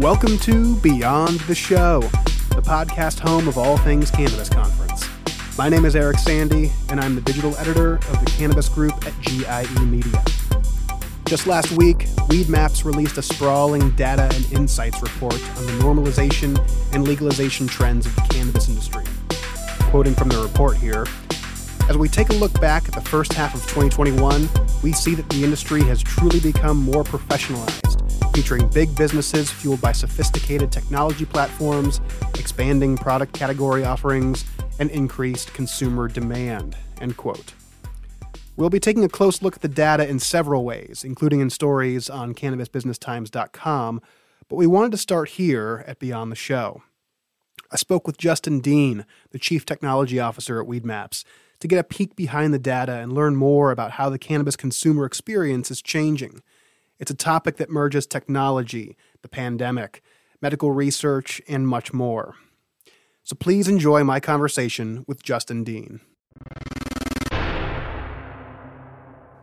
Welcome to Beyond the Show, the podcast home of all things Cannabis Conference. My name is Eric Sandy, and I'm the digital editor of the Cannabis Group at GIE Media. Just last week, Weedmaps released a sprawling data and insights report on the normalization and legalization trends of the cannabis industry. Quoting from the report here, as we take a look back at the first half of 2021, we see that the industry has truly become more professionalized featuring big businesses fueled by sophisticated technology platforms, expanding product category offerings, and increased consumer demand. End quote. We'll be taking a close look at the data in several ways, including in stories on cannabisbusinesstimes.com, but we wanted to start here at Beyond the Show. I spoke with Justin Dean, the Chief Technology Officer at Weedmaps, to get a peek behind the data and learn more about how the cannabis consumer experience is changing – it's a topic that merges technology, the pandemic, medical research, and much more. So please enjoy my conversation with Justin Dean.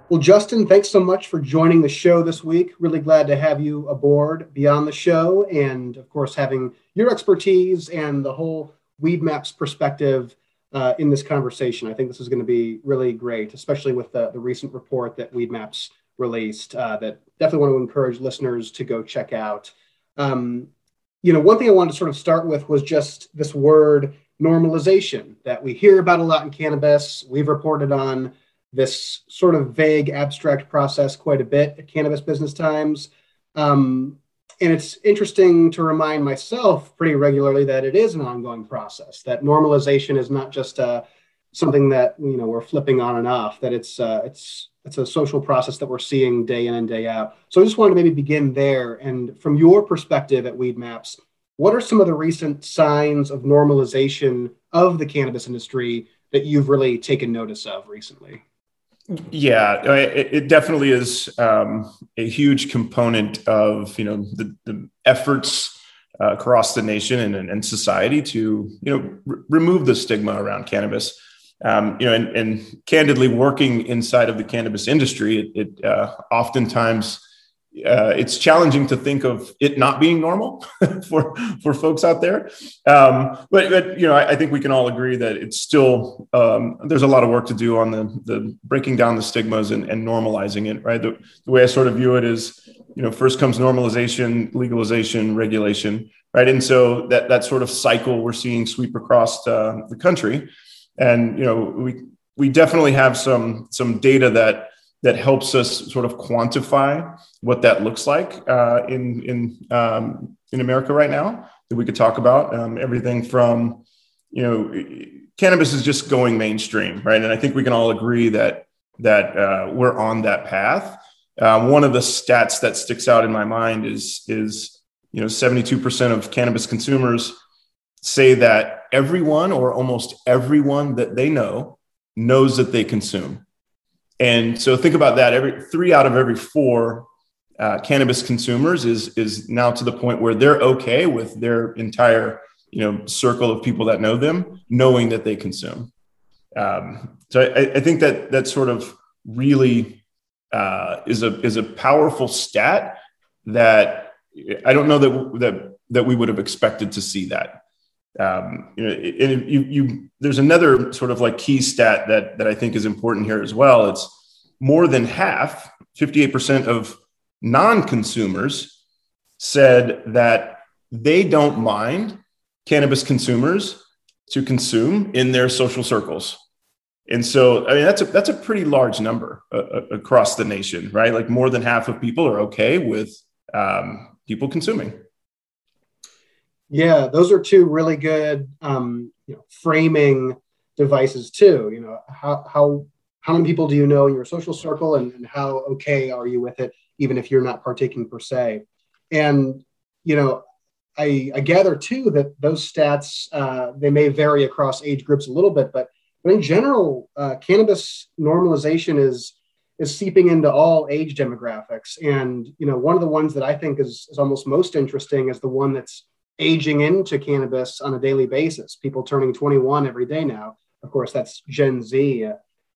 Well, Justin, thanks so much for joining the show this week. Really glad to have you aboard Beyond the Show, and of course, having your expertise and the whole Weedmaps perspective uh, in this conversation. I think this is going to be really great, especially with the, the recent report that Weedmaps released uh, that definitely want to encourage listeners to go check out. Um, you know, one thing I wanted to sort of start with was just this word normalization that we hear about a lot in cannabis. We've reported on this sort of vague, abstract process quite a bit at Cannabis Business Times. Um, and it's interesting to remind myself pretty regularly that it is an ongoing process, that normalization is not just uh, something that you know we're flipping on and off, that it's uh, it's it's a social process that we're seeing day in and day out. So I just wanted to maybe begin there. And from your perspective at Weed Maps, what are some of the recent signs of normalization of the cannabis industry that you've really taken notice of recently? Yeah, it, it definitely is um, a huge component of you know the, the efforts uh, across the nation and, and society to you know r- remove the stigma around cannabis um, you know, and, and, candidly, working inside of the cannabis industry, it, it uh, oftentimes uh, it's challenging to think of it not being normal for for folks out there. Um, but, but, you know, I, I, think we can all agree that it's still um, there's a lot of work to do on the the breaking down the stigmas and, and normalizing it. Right, the, the way I sort of view it is, you know, first comes normalization, legalization, regulation. Right, and so that that sort of cycle we're seeing sweep across uh, the country and you know we we definitely have some some data that that helps us sort of quantify what that looks like uh, in in um, in America right now that we could talk about. Um, everything from you know cannabis is just going mainstream, right? And I think we can all agree that that uh, we're on that path. Uh, one of the stats that sticks out in my mind is is you know 72% of cannabis consumers say that everyone or almost everyone that they know knows that they consume. And so think about that. Every three out of every four uh, cannabis consumers is is now to the point where they're okay with their entire you know circle of people that know them knowing that they consume. Um, so I, I, think that that sort of really uh, is a is a powerful stat that I don't know that that that we would have expected to see that um, you know, and you, you, there's another sort of like key stat that that I think is important here as well. It's more than half, 58% of non-consumers said that they don't mind cannabis consumers to consume in their social circles. And so, I mean, that's a that's a pretty large number uh, uh across the nation, right? Like more than half of people are okay with um, people consuming. Yeah, those are two really good um, you know, framing devices too. You know, how how how many people do you know in your social circle, and, and how okay are you with it, even if you're not partaking per se? And you know, I, I gather too that those stats uh, they may vary across age groups a little bit, but but in general, uh, cannabis normalization is is seeping into all age demographics. And you know, one of the ones that I think is, is almost most interesting is the one that's aging into cannabis on a daily basis, people turning 21 every day now. Of course, that's Gen Z.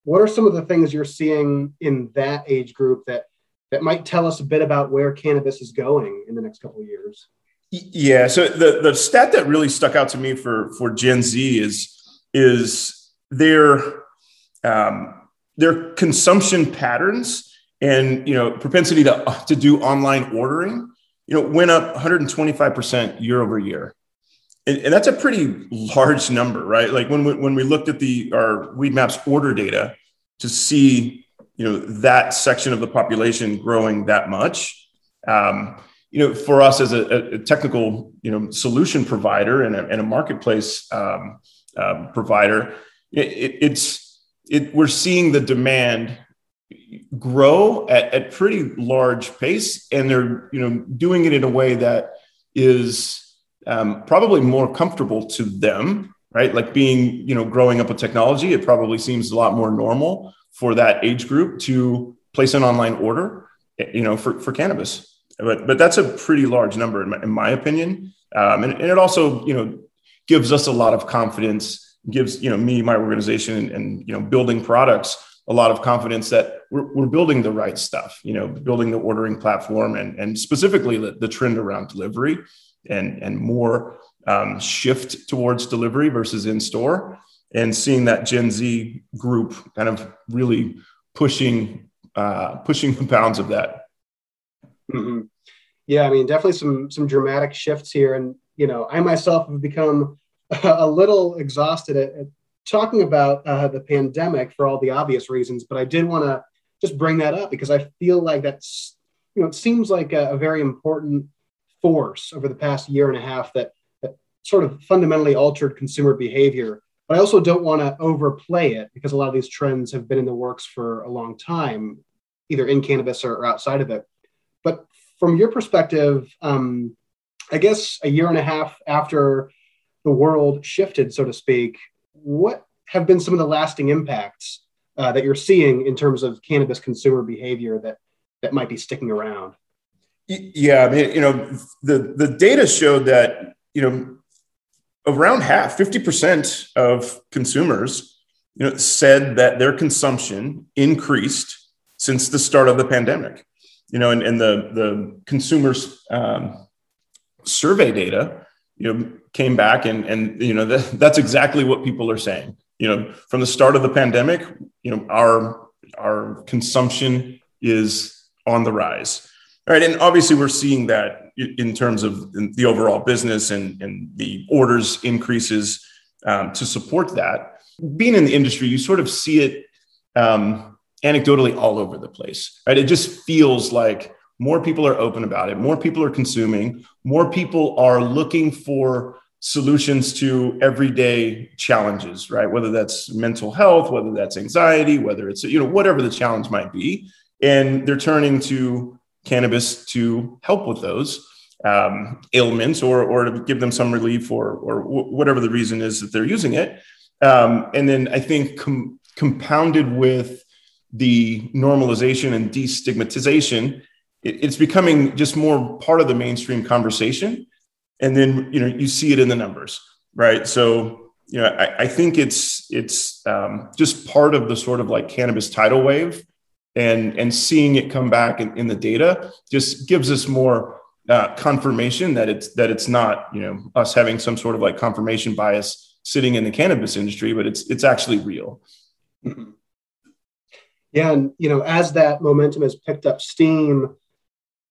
What are some of the things you're seeing in that age group that that might tell us a bit about where cannabis is going in the next couple of years? Yeah. So the, the stat that really stuck out to me for, for Gen Z is, is their, um, their consumption patterns and, you know, propensity to, to do online ordering, you know, went up 125% year over year. And, and that's a pretty large number, right? Like when we, when we looked at the, our Weed Maps order data to see, you know, that section of the population growing that much, um, you know, for us as a, a, technical, you know, solution provider and a, and a marketplace um, um, provider, it, it's it, we're seeing the demand grow at, at pretty large pace, and they're you know doing it in a way that is um, probably more comfortable to them, right? Like being you know growing up with technology, it probably seems a lot more normal for that age group to place an online order, you know, for for cannabis but but that's a pretty large number in my, in my opinion. Um, and, and, it also you know gives us a lot of confidence, gives you know me, my organization, and, and you know building products a lot of confidence that we're, we're, building the right stuff. You know, building the ordering platform and and specifically the, the trend around delivery and and more um, shift towards delivery versus in store, and seeing that Gen Z group kind of really pushing uh, pushing the bounds of that Mm-hmm. Yeah, I mean, definitely some some dramatic shifts here, and you know, I myself have become a little exhausted at, at talking about uh, the pandemic for all the obvious reasons. But I did want to just bring that up because I feel like that's you know, it seems like a, a very important force over the past year and a half that that sort of fundamentally altered consumer behavior. But I also don't want to overplay it because a lot of these trends have been in the works for a long time, either in cannabis or, or outside of it. But from your perspective, um, I guess a year and a half after the world shifted, so to speak, what have been some of the lasting impacts uh, that you're seeing in terms of cannabis consumer behavior that that might be sticking around? Yeah, I mean, you know, the the data showed that you know around half, fifty percent of consumers, you know, said that their consumption increased since the start of the pandemic you know, and, and the the consumers um, survey data, you know, came back and and you know that, that's exactly what people are saying. You know, from the start of the pandemic, you know, our our consumption is on the rise. All right, and obviously we're seeing that in terms of the overall business and, and the orders increases um, to support that. Being in the industry, you sort of see it um, anecdotally all over the place, right? It just feels like more people are open about it, more people are consuming, more people are looking for solutions to everyday challenges, right? Whether that's mental health, whether that's anxiety, whether it's, you know, whatever the challenge might be. And they're turning to cannabis to help with those um, ailments or, or to give them some relief or, or w- whatever the reason is that they're using it. Um, and then I think com- compounded with the normalization and destigmatization, it, it's becoming just more part of the mainstream conversation. And then you know you see it in the numbers, right? So you know I, I think it's it's um, just part of the sort of like cannabis tidal wave, and and seeing it come back in, in the data just gives us more uh, confirmation that it's that it's not you know us having some sort of like confirmation bias sitting in the cannabis industry, but it's it's actually real. Yeah, and you know, as that momentum has picked up steam,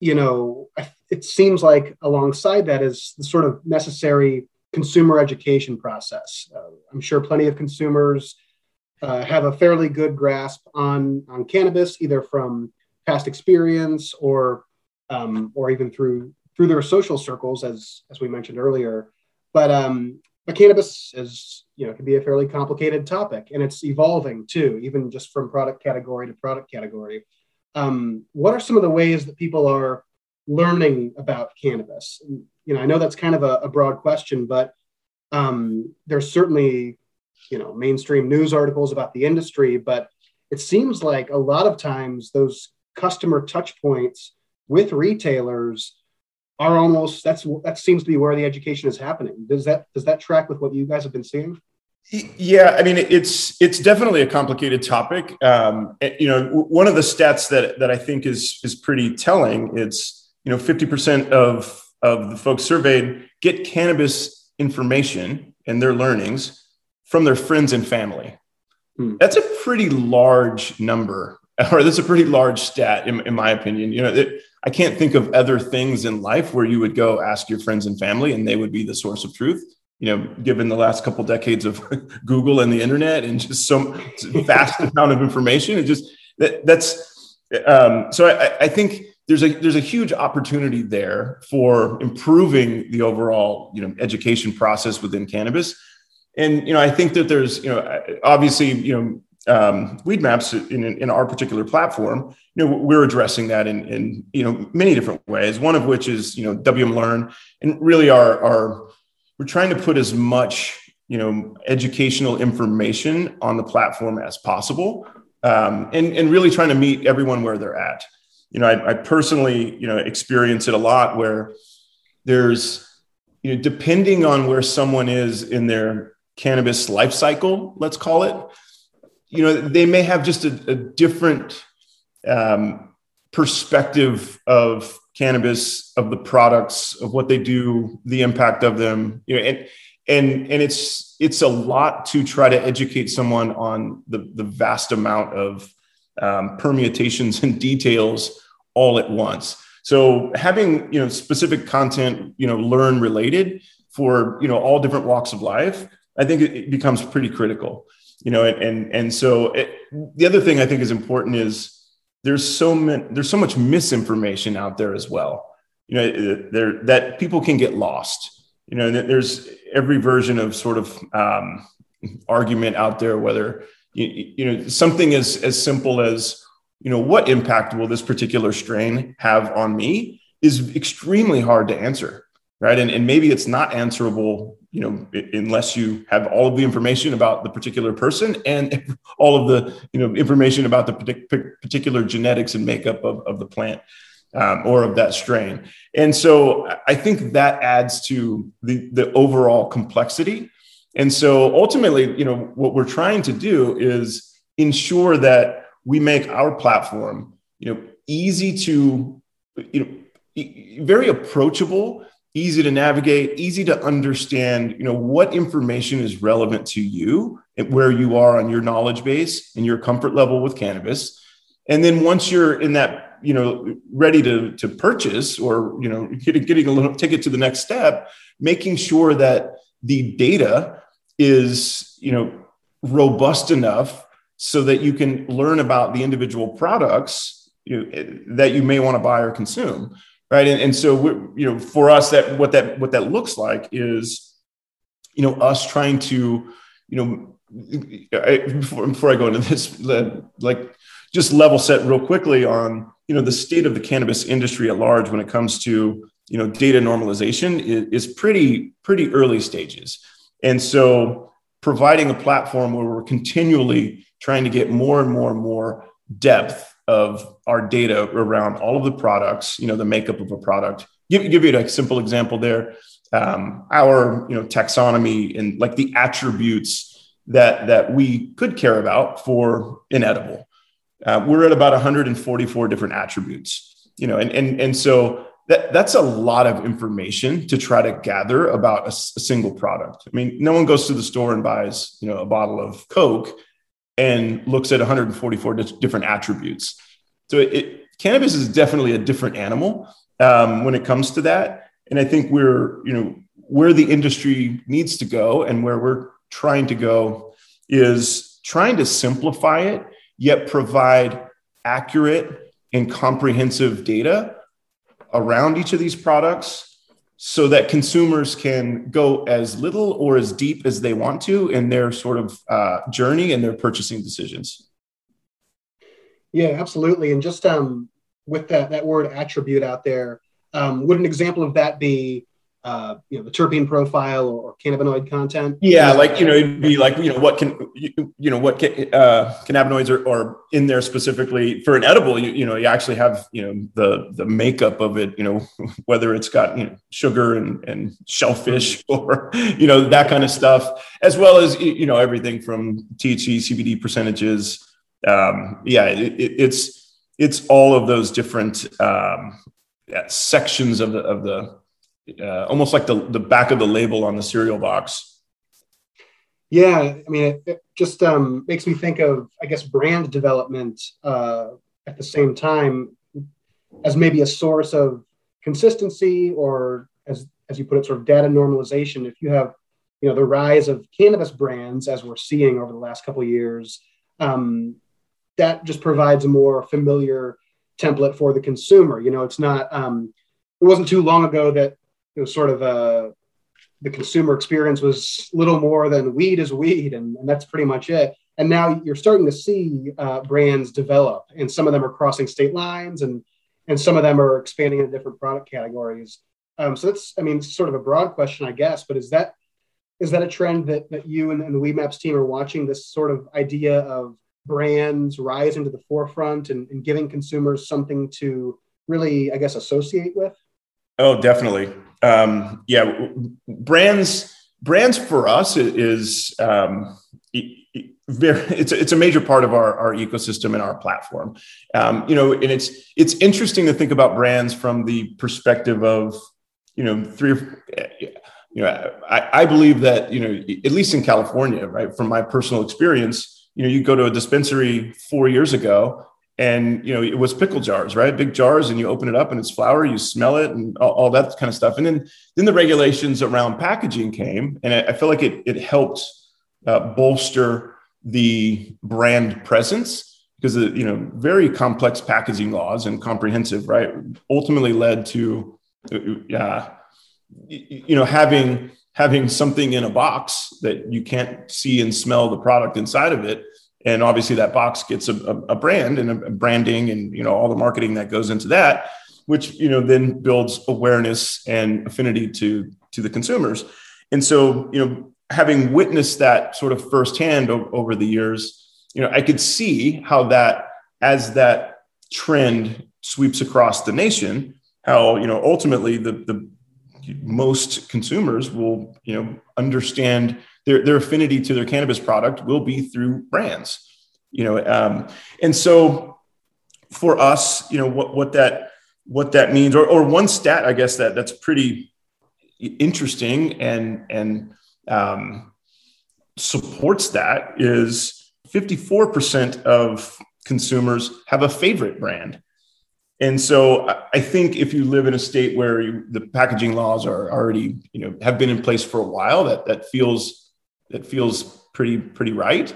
you know, it seems like alongside that is the sort of necessary consumer education process. Uh, I'm sure plenty of consumers uh, have a fairly good grasp on on cannabis, either from past experience or um, or even through through their social circles, as as we mentioned earlier. But um, but cannabis is you know can be a fairly complicated topic and it's evolving too even just from product category to product category um, what are some of the ways that people are learning about cannabis you know i know that's kind of a, a broad question but um, there's certainly you know mainstream news articles about the industry but it seems like a lot of times those customer touch points with retailers are almost that's that seems to be where the education is happening. Does that does that track with what you guys have been seeing? Yeah, I mean it's it's definitely a complicated topic. Um, you know, one of the stats that that I think is is pretty telling. It's you know fifty percent of of the folks surveyed get cannabis information and their learnings from their friends and family. Hmm. That's a pretty large number, or that's a pretty large stat, in, in my opinion. You know, it, I can't think of other things in life where you would go ask your friends and family and they would be the source of truth. You know, given the last couple decades of Google and the internet and just some vast amount of information, it just that, that's um, so. I, I think there's a there's a huge opportunity there for improving the overall you know education process within cannabis and you know i think that there's you know obviously you know um, weed maps in, in our particular platform you know we're addressing that in, in you know many different ways one of which is you know wm learn and really our our we're trying to put as much you know educational information on the platform as possible um, and and really trying to meet everyone where they're at. You know I, I personally you know experience it a lot where there's you know depending on where someone is in their cannabis life cycle let's call it you know they may have just a, a different um, perspective of cannabis of the products of what they do the impact of them you know and and and it's it's a lot to try to educate someone on the the vast amount of um, permutations and details all at once. So having you know specific content you know learn related for you know all different walks of life i think it, becomes pretty critical you know and and, and so it, the other thing i think is important is there's so many, there's so much misinformation out there as well. You know there that people can get lost. You know there's every version of sort of um, argument out there whether you, you know something as as simple as you know what impact will this particular strain have on me is extremely hard to answer right? And, and maybe it's not answerable you know unless you have all of the information about the particular person and all of the you know information about the particular genetics and makeup of, of the plant um, or of that strain. And so i think that adds to the the overall complexity. And so ultimately you know what we're trying to do is ensure that we make our platform you know easy to you know very approachable easy to navigate, easy to understand, you know, what information is relevant to you and where you are on your knowledge base and your comfort level with cannabis. And then once you're in that, you know, ready to, to purchase or, you know, getting, getting a little ticket to the next step, making sure that the data is, you know, robust enough so that you can learn about the individual products you that you may want to buy or consume right? And, and so you know for us that what that what that looks like is you know us trying to you know I, before, before i go into this like just level set real quickly on you know the state of the cannabis industry at large when it comes to you know data normalization is, is pretty pretty early stages. And so providing a platform where we're continually trying to get more and more and more depth of our data around all of the products, you know, the makeup of a product. Give, give you a simple example there. Um, our, you know, taxonomy and like the attributes that that we could care about for inedible. Uh, we're at about 144 different attributes, you know, and and and so that that's a lot of information to try to gather about a, a single product. I mean, no one goes to the store and buys, you know, a bottle of Coke and looks at 144 different attributes. So it, cannabis is definitely a different animal um, when it comes to that. And I think we're, you know, where the industry needs to go and where we're trying to go is trying to simplify it, yet provide accurate and comprehensive data around each of these products so that consumers can go as little or as deep as they want to in their sort of uh, journey and their purchasing decisions. Yeah, absolutely. And just um, with that that word attribute out there, um, would an example of that be uh, you know the terpene profile or, cannabinoid content yeah like you know it'd be like you know what can you, you know what can, uh, cannabinoids are, are in there specifically for an edible you, you know you actually have you know the the makeup of it you know whether it's got you know sugar and, and shellfish mm-hmm. or you know that kind of stuff as well as you know everything from thc cbd percentages um, yeah it, it, it's it's all of those different um, yeah, sections of the of the uh, almost like the the back of the label on the cereal box. Yeah, I mean, it, it just um, makes me think of, I guess, brand development uh, at the same time as maybe a source of consistency or, as as you put it, sort of data normalization. If you have, you know, the rise of cannabis brands as we're seeing over the last couple years, um, that just provides a more familiar template for the consumer. You know, it's not. Um, it wasn't too long ago that it was sort of a the consumer experience was little more than weed is weed, and, and that's pretty much it. And now you're starting to see uh, brands develop, and some of them are crossing state lines, and and some of them are expanding into different product categories. Um, so that's, I mean, sort of a broad question, I guess. But is that is that a trend that that you and, and the Weedmaps team are watching? This sort of idea of brands rising to the forefront and, and giving consumers something to really, I guess, associate with. Oh, definitely. Um, yeah, brands brands for us is um, it's a, it's a major part of our, our ecosystem and our platform. Um, you know, and it's it's interesting to think about brands from the perspective of you know three. You know, I, I believe that you know at least in California, right? From my personal experience, you know, you go to a dispensary four years ago and you know it was pickle jars right? Big jars and you open it up and it's flour you smell it and all, all that kind of stuff. And then then the regulations around packaging came and i, I feel like it, it helped uh, bolster the brand presence because the you know very complex packaging laws and comprehensive right ultimately led to uh, you know having having something in a box that you can't see and smell the product inside of it and obviously that box gets a, a, brand and a branding and you know all the marketing that goes into that which you know then builds awareness and affinity to to the consumers. And so you know having witnessed that sort of firsthand o- over the years you know i could see how that as that trend sweeps across the nation how you know ultimately the the most consumers will you know understand their, their affinity to their cannabis product will be through brands you know um, and so for us you know what what that what that means or, or one stat i guess that that's pretty interesting and and um, supports that is 54% of consumers have a favorite brand. And so I think if you live in a state where you, the packaging laws are already, you know, have been in place for a while, that that feels that feels pretty pretty right.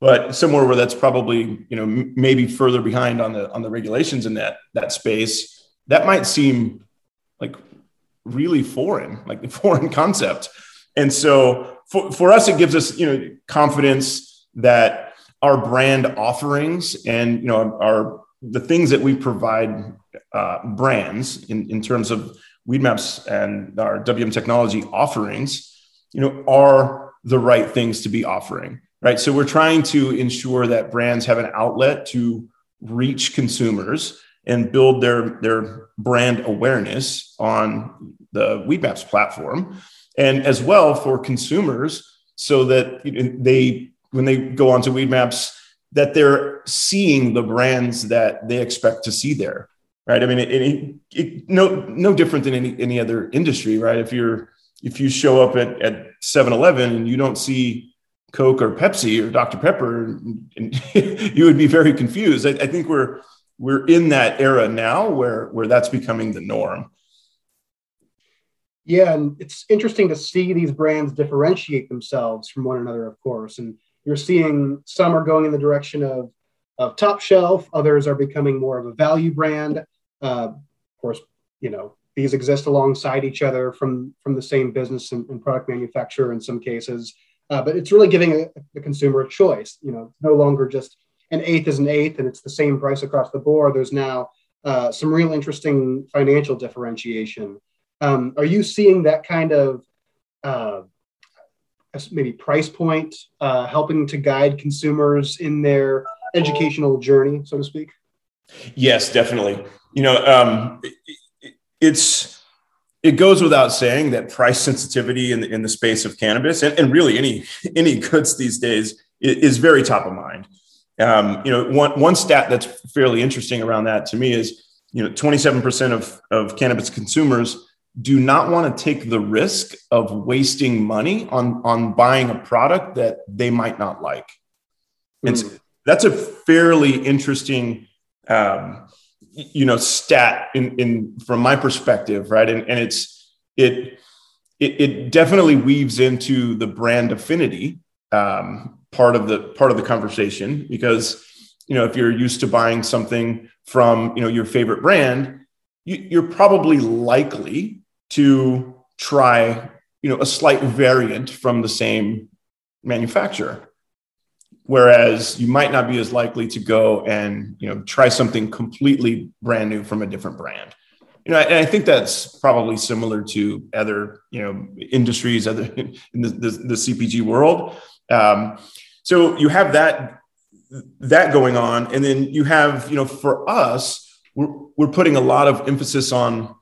But somewhere where that's probably you know m- maybe further behind on the on the regulations in that that space, that might seem like really foreign, like a foreign concept. And so for, for us, it gives us you know confidence that our brand offerings and you know our the things that we provide uh, brands in, in terms of weed maps and our WM technology offerings, you know, are the right things to be offering, right? So we're trying to ensure that brands have an outlet to reach consumers and build their their brand awareness on the Weedmaps platform, and as well for consumers, so that they when they go onto Weedmaps that they're seeing the brands that they expect to see there, right? I mean, it, it, it, no no different than any any other industry, right? If you're if you show up at, at 7-Eleven and you don't see Coke or Pepsi or Dr. Pepper, and you would be very confused. I, I, think we're we're in that era now where where that's becoming the norm. Yeah, and it's interesting to see these brands differentiate themselves from one another, of course. And you're seeing some are going in the direction of of top shelf, others are becoming more of a value brand. Uh, of course, you know these exist alongside each other from from the same business and, and product manufacturer in some cases. Uh, but it's really giving a, a, consumer a choice. You know no longer just an eighth is an eighth and it's the same price across the board. There's now uh, some real interesting financial differentiation. Um, are you seeing that kind of uh, maybe price point uh, helping to guide consumers in their educational journey so to speak? Yes definitely. You know um, it's it goes without saying that price sensitivity in the, in the space of cannabis and, and really any any goods these days is, very top of mind. Um, you know, one one stat that's fairly interesting around that to me is you know 27% of of cannabis consumers do not want to take the risk of wasting money on, on buying a product that they might not like. Mm. And so that's a fairly interesting, um, you know, stat in, in from my perspective, right? And, and it's it, it it definitely weaves into the brand affinity um, part of the part of the conversation because you know if you're used to buying something from you know your favorite brand, you, you're probably likely to try you know a slight variant from the same manufacturer whereas you might not be as likely to go and you know try something completely brand new from a different brand. You know and i think that's probably similar to other you know industries other in the, the, the cpg world. Um, so you have that that going on. And then you have you know for us we're, we're putting a lot of emphasis on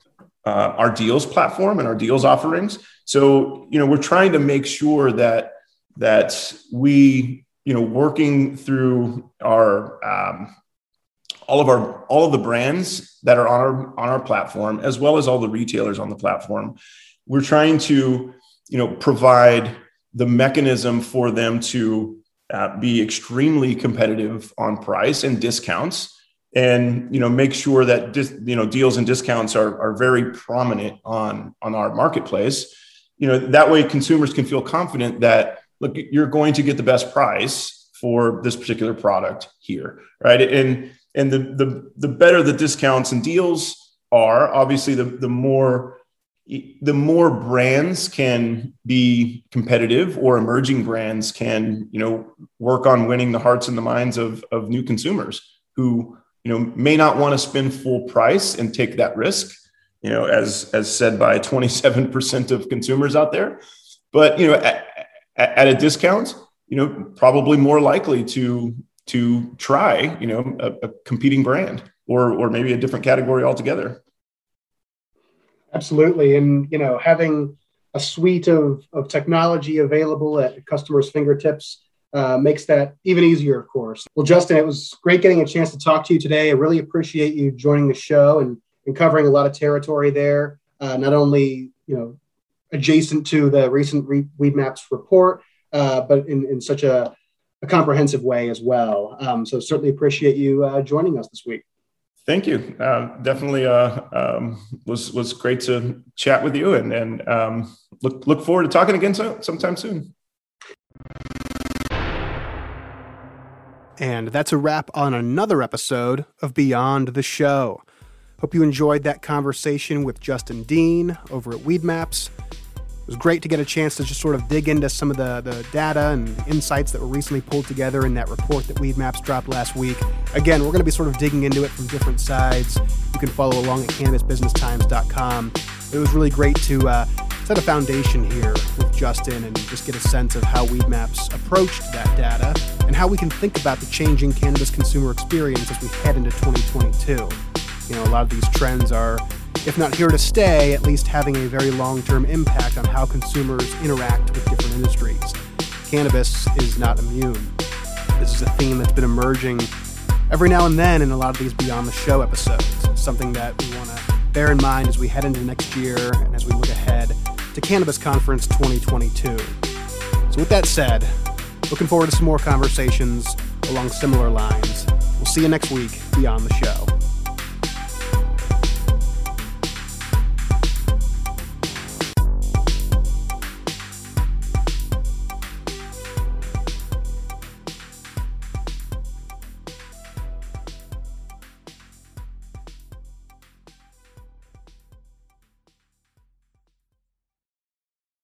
uh, our deals platform and our deals offerings. So, you know, we're trying to make sure that that we, you know, working through our um, all of our all of the brands that are on our on our platform, as well as all the retailers on the platform, we're trying to, you know, provide the mechanism for them to uh, be extremely competitive on price and discounts and you know make sure that dis, you know deals and discounts are, are very prominent on on our marketplace. You know that way consumers can feel confident that look you're going to get the best price for this particular product here right? And and the the, the better the discounts and deals are obviously the the more the more brands can be competitive or emerging brands can you know work on winning the hearts and the minds of of new consumers who you know may not want to spend full price and take that risk you know as as said by 27% of consumers out there. But you know at, at a discount you know probably more likely to to try you know a, a competing brand or or maybe a different category altogether absolutely and you know having a suite of, of technology available at customers fingertips uh, makes that even easier, of course. Well, Justin, it was great getting a chance to talk to you today. I really appreciate you joining the show and, and covering a lot of territory there, uh, not only you know adjacent to the recent Re- Weedmaps report, uh, but in, in such a, a, comprehensive way as well. Um, so certainly appreciate you uh, joining us this week. Thank you. Uh, definitely uh, um, was was great to chat with you, and and um, look look forward to talking again so, sometime soon. And that's a wrap on another episode of Beyond the Show. Hope you enjoyed that conversation with Justin Dean over at Weedmaps. It was great to get a chance to just sort of dig into some of the, the data and insights that were recently pulled together in that report that Weedmaps dropped last week. Again, we're going to be sort of digging into it from different sides. You can follow along at cannabisbusinesstimes.com. It was really great to uh, set a foundation here with Justin and just get a sense of how Weedmaps approached that data and how we can think about the changing cannabis consumer experience as we head into 2022. You know, a lot of these trends are, if not here to stay, at least having a very long term impact on how consumers interact with different industries. Cannabis is not immune. This is a theme that's been emerging every now and then in a lot of these Beyond the Show episodes, something that we want to bear in mind as we head into next year and as we look ahead to Cannabis Conference 2022. So, with that said, looking forward to some more conversations along similar lines. We'll see you next week beyond the show.